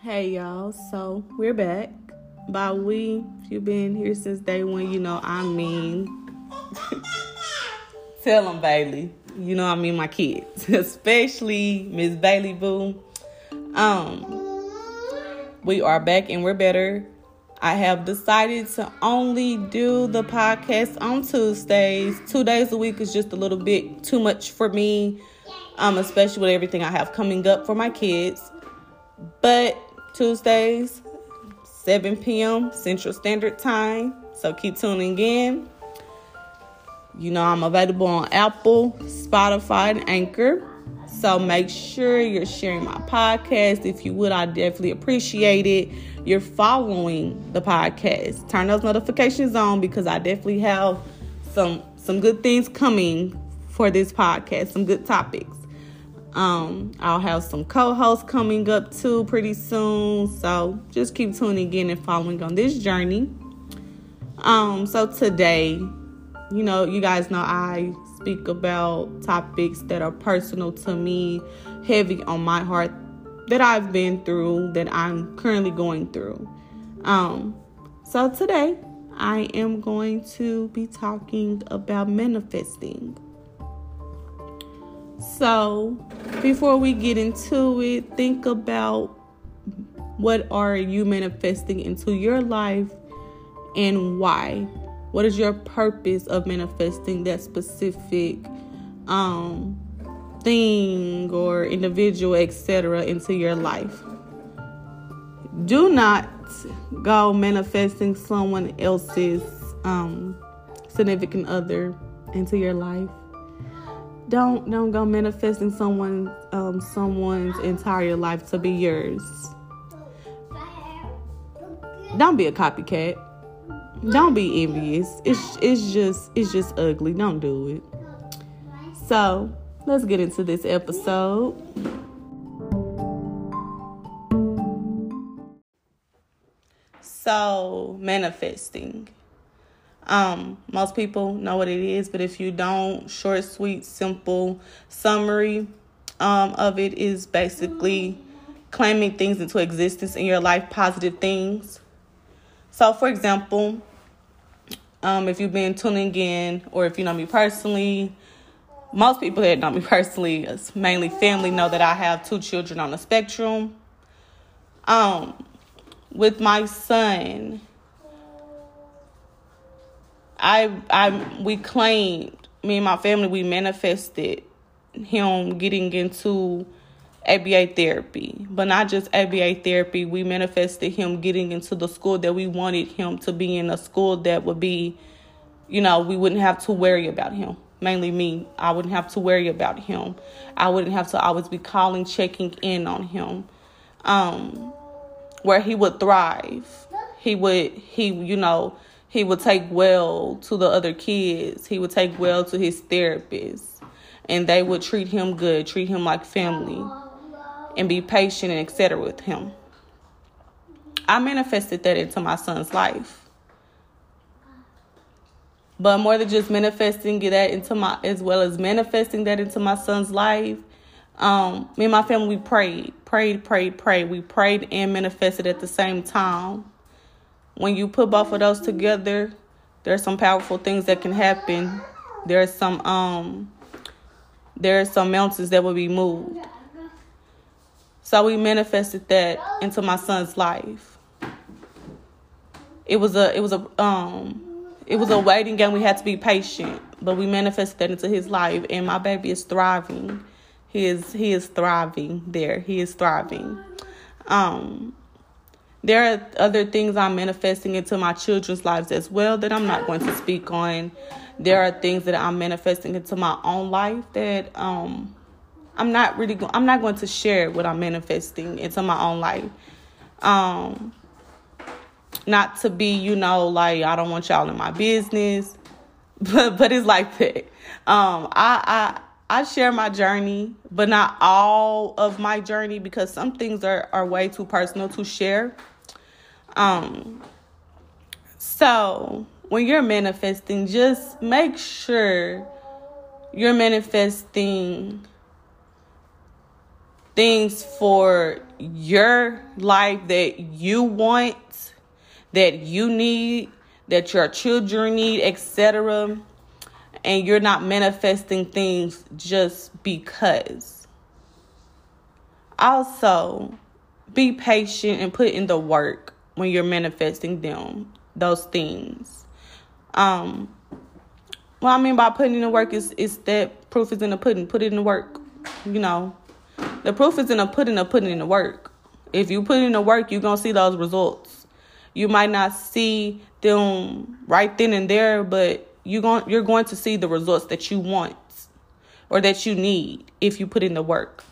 Hey y'all, so we're back. By we, if you've been here since day one, you know I mean. Tell them Bailey. You know I mean my kids, especially Miss Bailey Boo. Um, we are back and we're better. I have decided to only do the podcast on Tuesdays. Two days a week is just a little bit too much for me, um, especially with everything I have coming up for my kids. But Tuesdays, 7 p.m. Central Standard Time. So keep tuning in. You know, I'm available on Apple, Spotify, and Anchor. So make sure you're sharing my podcast. If you would, I definitely appreciate it. You're following the podcast. Turn those notifications on because I definitely have some some good things coming for this podcast, some good topics. Um, I'll have some co-hosts coming up too pretty soon. So just keep tuning in and following on this journey. Um, so today, you know, you guys know I speak about topics that are personal to me, heavy on my heart, that I've been through, that I'm currently going through. Um, so today I am going to be talking about manifesting. So, before we get into it, think about what are you manifesting into your life and why? What is your purpose of manifesting that specific um, thing or individual, etc., into your life? Do not go manifesting someone else's um, significant other into your life don't don't go manifesting someone um, someone's entire life to be yours. Don't be a copycat. Don't be envious. It's it's just it's just ugly. Don't do it. So let's get into this episode. So manifesting. Um, most people know what it is, but if you don't, short, sweet, simple summary um, of it is basically claiming things into existence in your life, positive things. So, for example, um, if you've been tuning in, or if you know me personally, most people that know me personally, mainly family, know that I have two children on the spectrum. Um, with my son, I I we claimed me and my family we manifested him getting into ABA therapy, but not just ABA therapy. We manifested him getting into the school that we wanted him to be in, a school that would be, you know, we wouldn't have to worry about him. Mainly me, I wouldn't have to worry about him. I wouldn't have to always be calling, checking in on him. Um, where he would thrive. He would he, you know, he would take well to the other kids. He would take well to his therapist. And they would treat him good, treat him like family, and be patient and etc. with him. I manifested that into my son's life. But more than just manifesting that into my, as well as manifesting that into my son's life, um, me and my family, we prayed, prayed, prayed, prayed. We prayed and manifested at the same time when you put both of those together, there's some powerful things that can happen. There's some um there's some mountains that will be moved. So we manifested that into my son's life. It was a it was a um it was a waiting game. We had to be patient, but we manifested that into his life and my baby is thriving. He is he is thriving there. He is thriving. Um there are other things I'm manifesting into my children's lives as well that I'm not going to speak on. There are things that I'm manifesting into my own life that um I'm not really go- I'm not going to share what I'm manifesting into my own life. Um not to be, you know, like I don't want y'all in my business. But but it's like that. Um I I I share my journey, but not all of my journey because some things are, are way too personal to share. Um so when you're manifesting, just make sure you're manifesting things for your life that you want, that you need, that your children need, etc. And you're not manifesting things just because. Also, be patient and put in the work when you're manifesting them, those things. Um, what I mean by putting in the work is is that proof is in the pudding. Put it in the work. You know, the proof is in the pudding of putting in the work. If you put in the work, you're gonna see those results. You might not see them right then and there, but you going you're going to see the results that you want or that you need if you put in the work.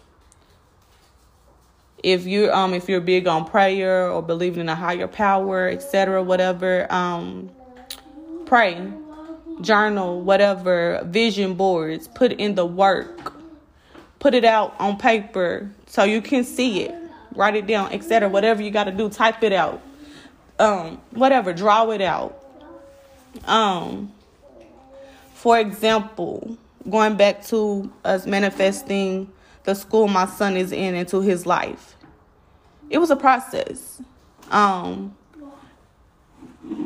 If you um if you're big on prayer or believing in a higher power, etc., whatever, um pray, journal, whatever, vision boards, put in the work. Put it out on paper so you can see it. Write it down, etc. Whatever you got to do, type it out. Um, whatever, draw it out. Um, for example, going back to us manifesting the school my son is in into his life. It was a process. Um,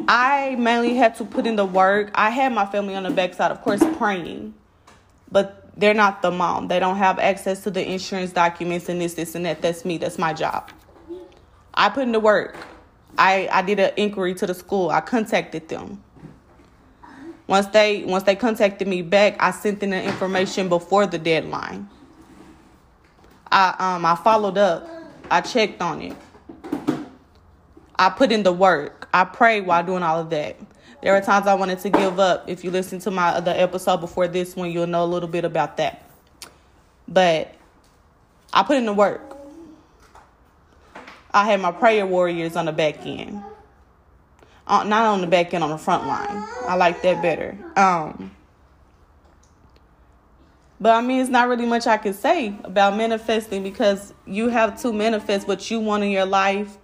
I mainly had to put in the work. I had my family on the backside, of course, praying, but they're not the mom. They don't have access to the insurance documents and this, this, and that. That's me. That's my job. I put in the work. I, I did an inquiry to the school. I contacted them. Once they once they contacted me back, I sent in the information before the deadline. I um I followed up. I checked on it. I put in the work. I prayed while doing all of that. There were times I wanted to give up. If you listen to my other episode before this one, you'll know a little bit about that. But I put in the work. I had my prayer warriors on the back end. Uh, not on the back end, on the front line. I like that better. Um, but I mean, it's not really much I can say about manifesting because you have to manifest what you want in your life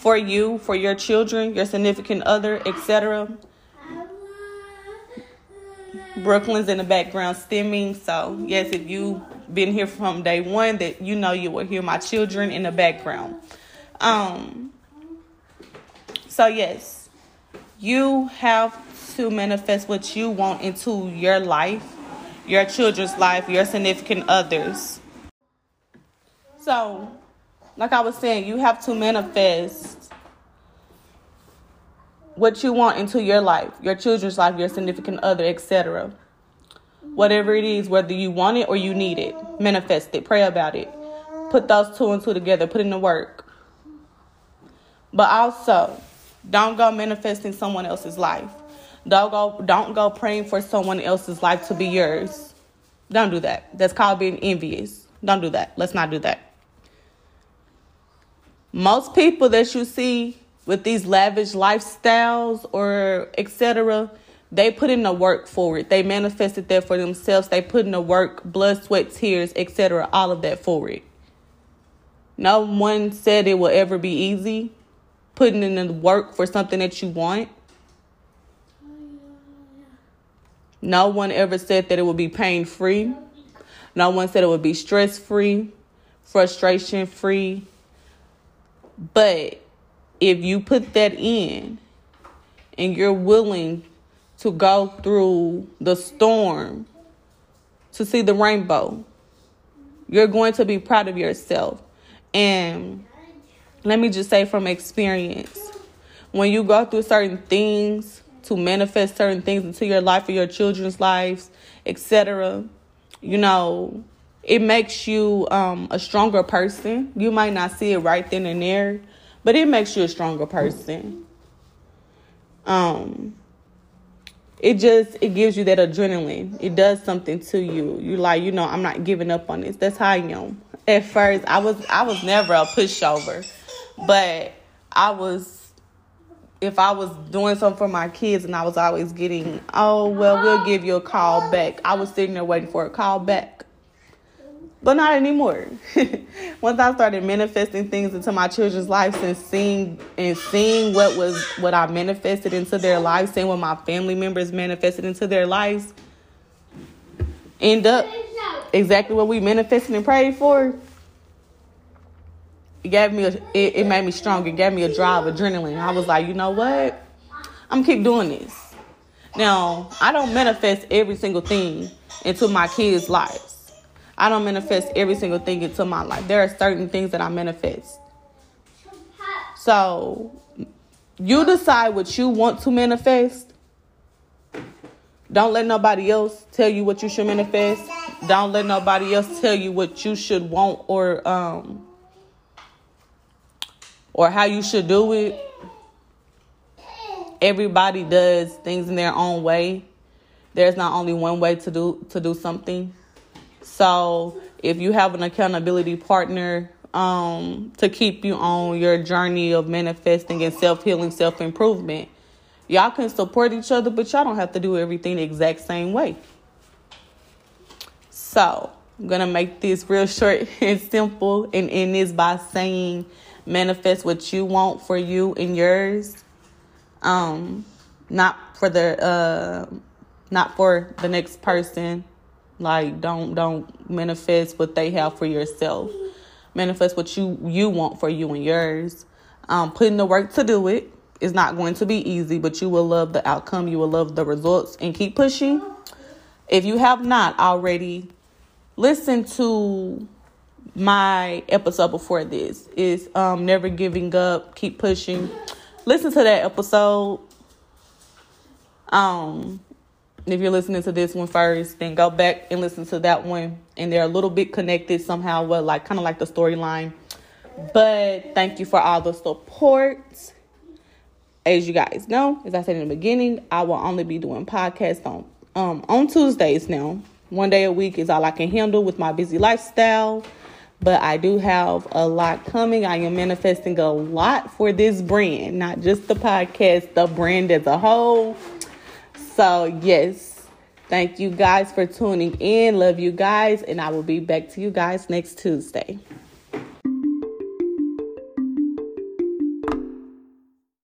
for you, for your children, your significant other, etc. Brooklyn's in the background stimming. So, yes, if you've been here from day one, that you know you will hear my children in the background. Um, so, yes, you have to manifest what you want into your life, your children's life, your significant others. So, like I was saying, you have to manifest what you want into your life, your children's life, your significant other, etc. Whatever it is, whether you want it or you need it, manifest it, pray about it. Put those two and two together, put in the work. But also, don't go manifesting someone else's life. Don't go don't go praying for someone else's life to be yours. Don't do that. That's called being envious. Don't do that. Let's not do that. Most people that you see with these lavish lifestyles or etc., they put in the work for it. They manifested that for themselves. They put in the work, blood, sweat, tears, etc., all of that for it. No one said it will ever be easy. Putting in the work for something that you want. No one ever said that it would be pain free. No one said it would be stress free, frustration free, but if you put that in and you're willing to go through the storm to see the rainbow, you're going to be proud of yourself. And let me just say from experience, when you go through certain things to manifest certain things into your life or your children's lives, etc., you know, it makes you um, a stronger person. You might not see it right then and there, but it makes you a stronger person. Um, it just it gives you that adrenaline. It does something to you. You like, you know, I'm not giving up on this. That's how I am. At first, I was I was never a pushover, but I was if I was doing something for my kids and I was always getting, oh well, we'll give you a call back. I was sitting there waiting for a call back but not anymore. Once I started manifesting things into my children's lives and seeing and seeing what was what I manifested into their lives, seeing what my family members manifested into their lives, end up exactly what we manifested and prayed for. It gave me a, it, it made me strong. It gave me a drive, adrenaline. I was like, you know what? I'm keep doing this. Now, I don't manifest every single thing into my kids' lives. I don't manifest every single thing into my life. There are certain things that I manifest. So, you decide what you want to manifest. Don't let nobody else tell you what you should manifest. Don't let nobody else tell you what you should want or um or how you should do it. Everybody does things in their own way. There's not only one way to do to do something. So, if you have an accountability partner um, to keep you on your journey of manifesting and self healing, self improvement. Y'all can support each other, but y'all don't have to do everything the exact same way. So, I'm gonna make this real short and simple and end this by saying manifest what you want for you and yours. Um, not for the uh not for the next person. Like don't don't manifest what they have for yourself manifest what you you want for you and yours. Um, putting the work to do it is not going to be easy, but you will love the outcome. You will love the results, and keep pushing. If you have not already listened to my episode before this, is um, never giving up, keep pushing. Listen to that episode. Um, if you're listening to this one first, then go back and listen to that one. And they're a little bit connected somehow, well, like kind of like the storyline. But thank you for all the support. As you guys know, as I said in the beginning, I will only be doing podcasts on um on Tuesdays now. One day a week is all I can handle with my busy lifestyle. But I do have a lot coming. I am manifesting a lot for this brand, not just the podcast, the brand as a whole. So, yes, thank you guys for tuning in. Love you guys, and I will be back to you guys next Tuesday.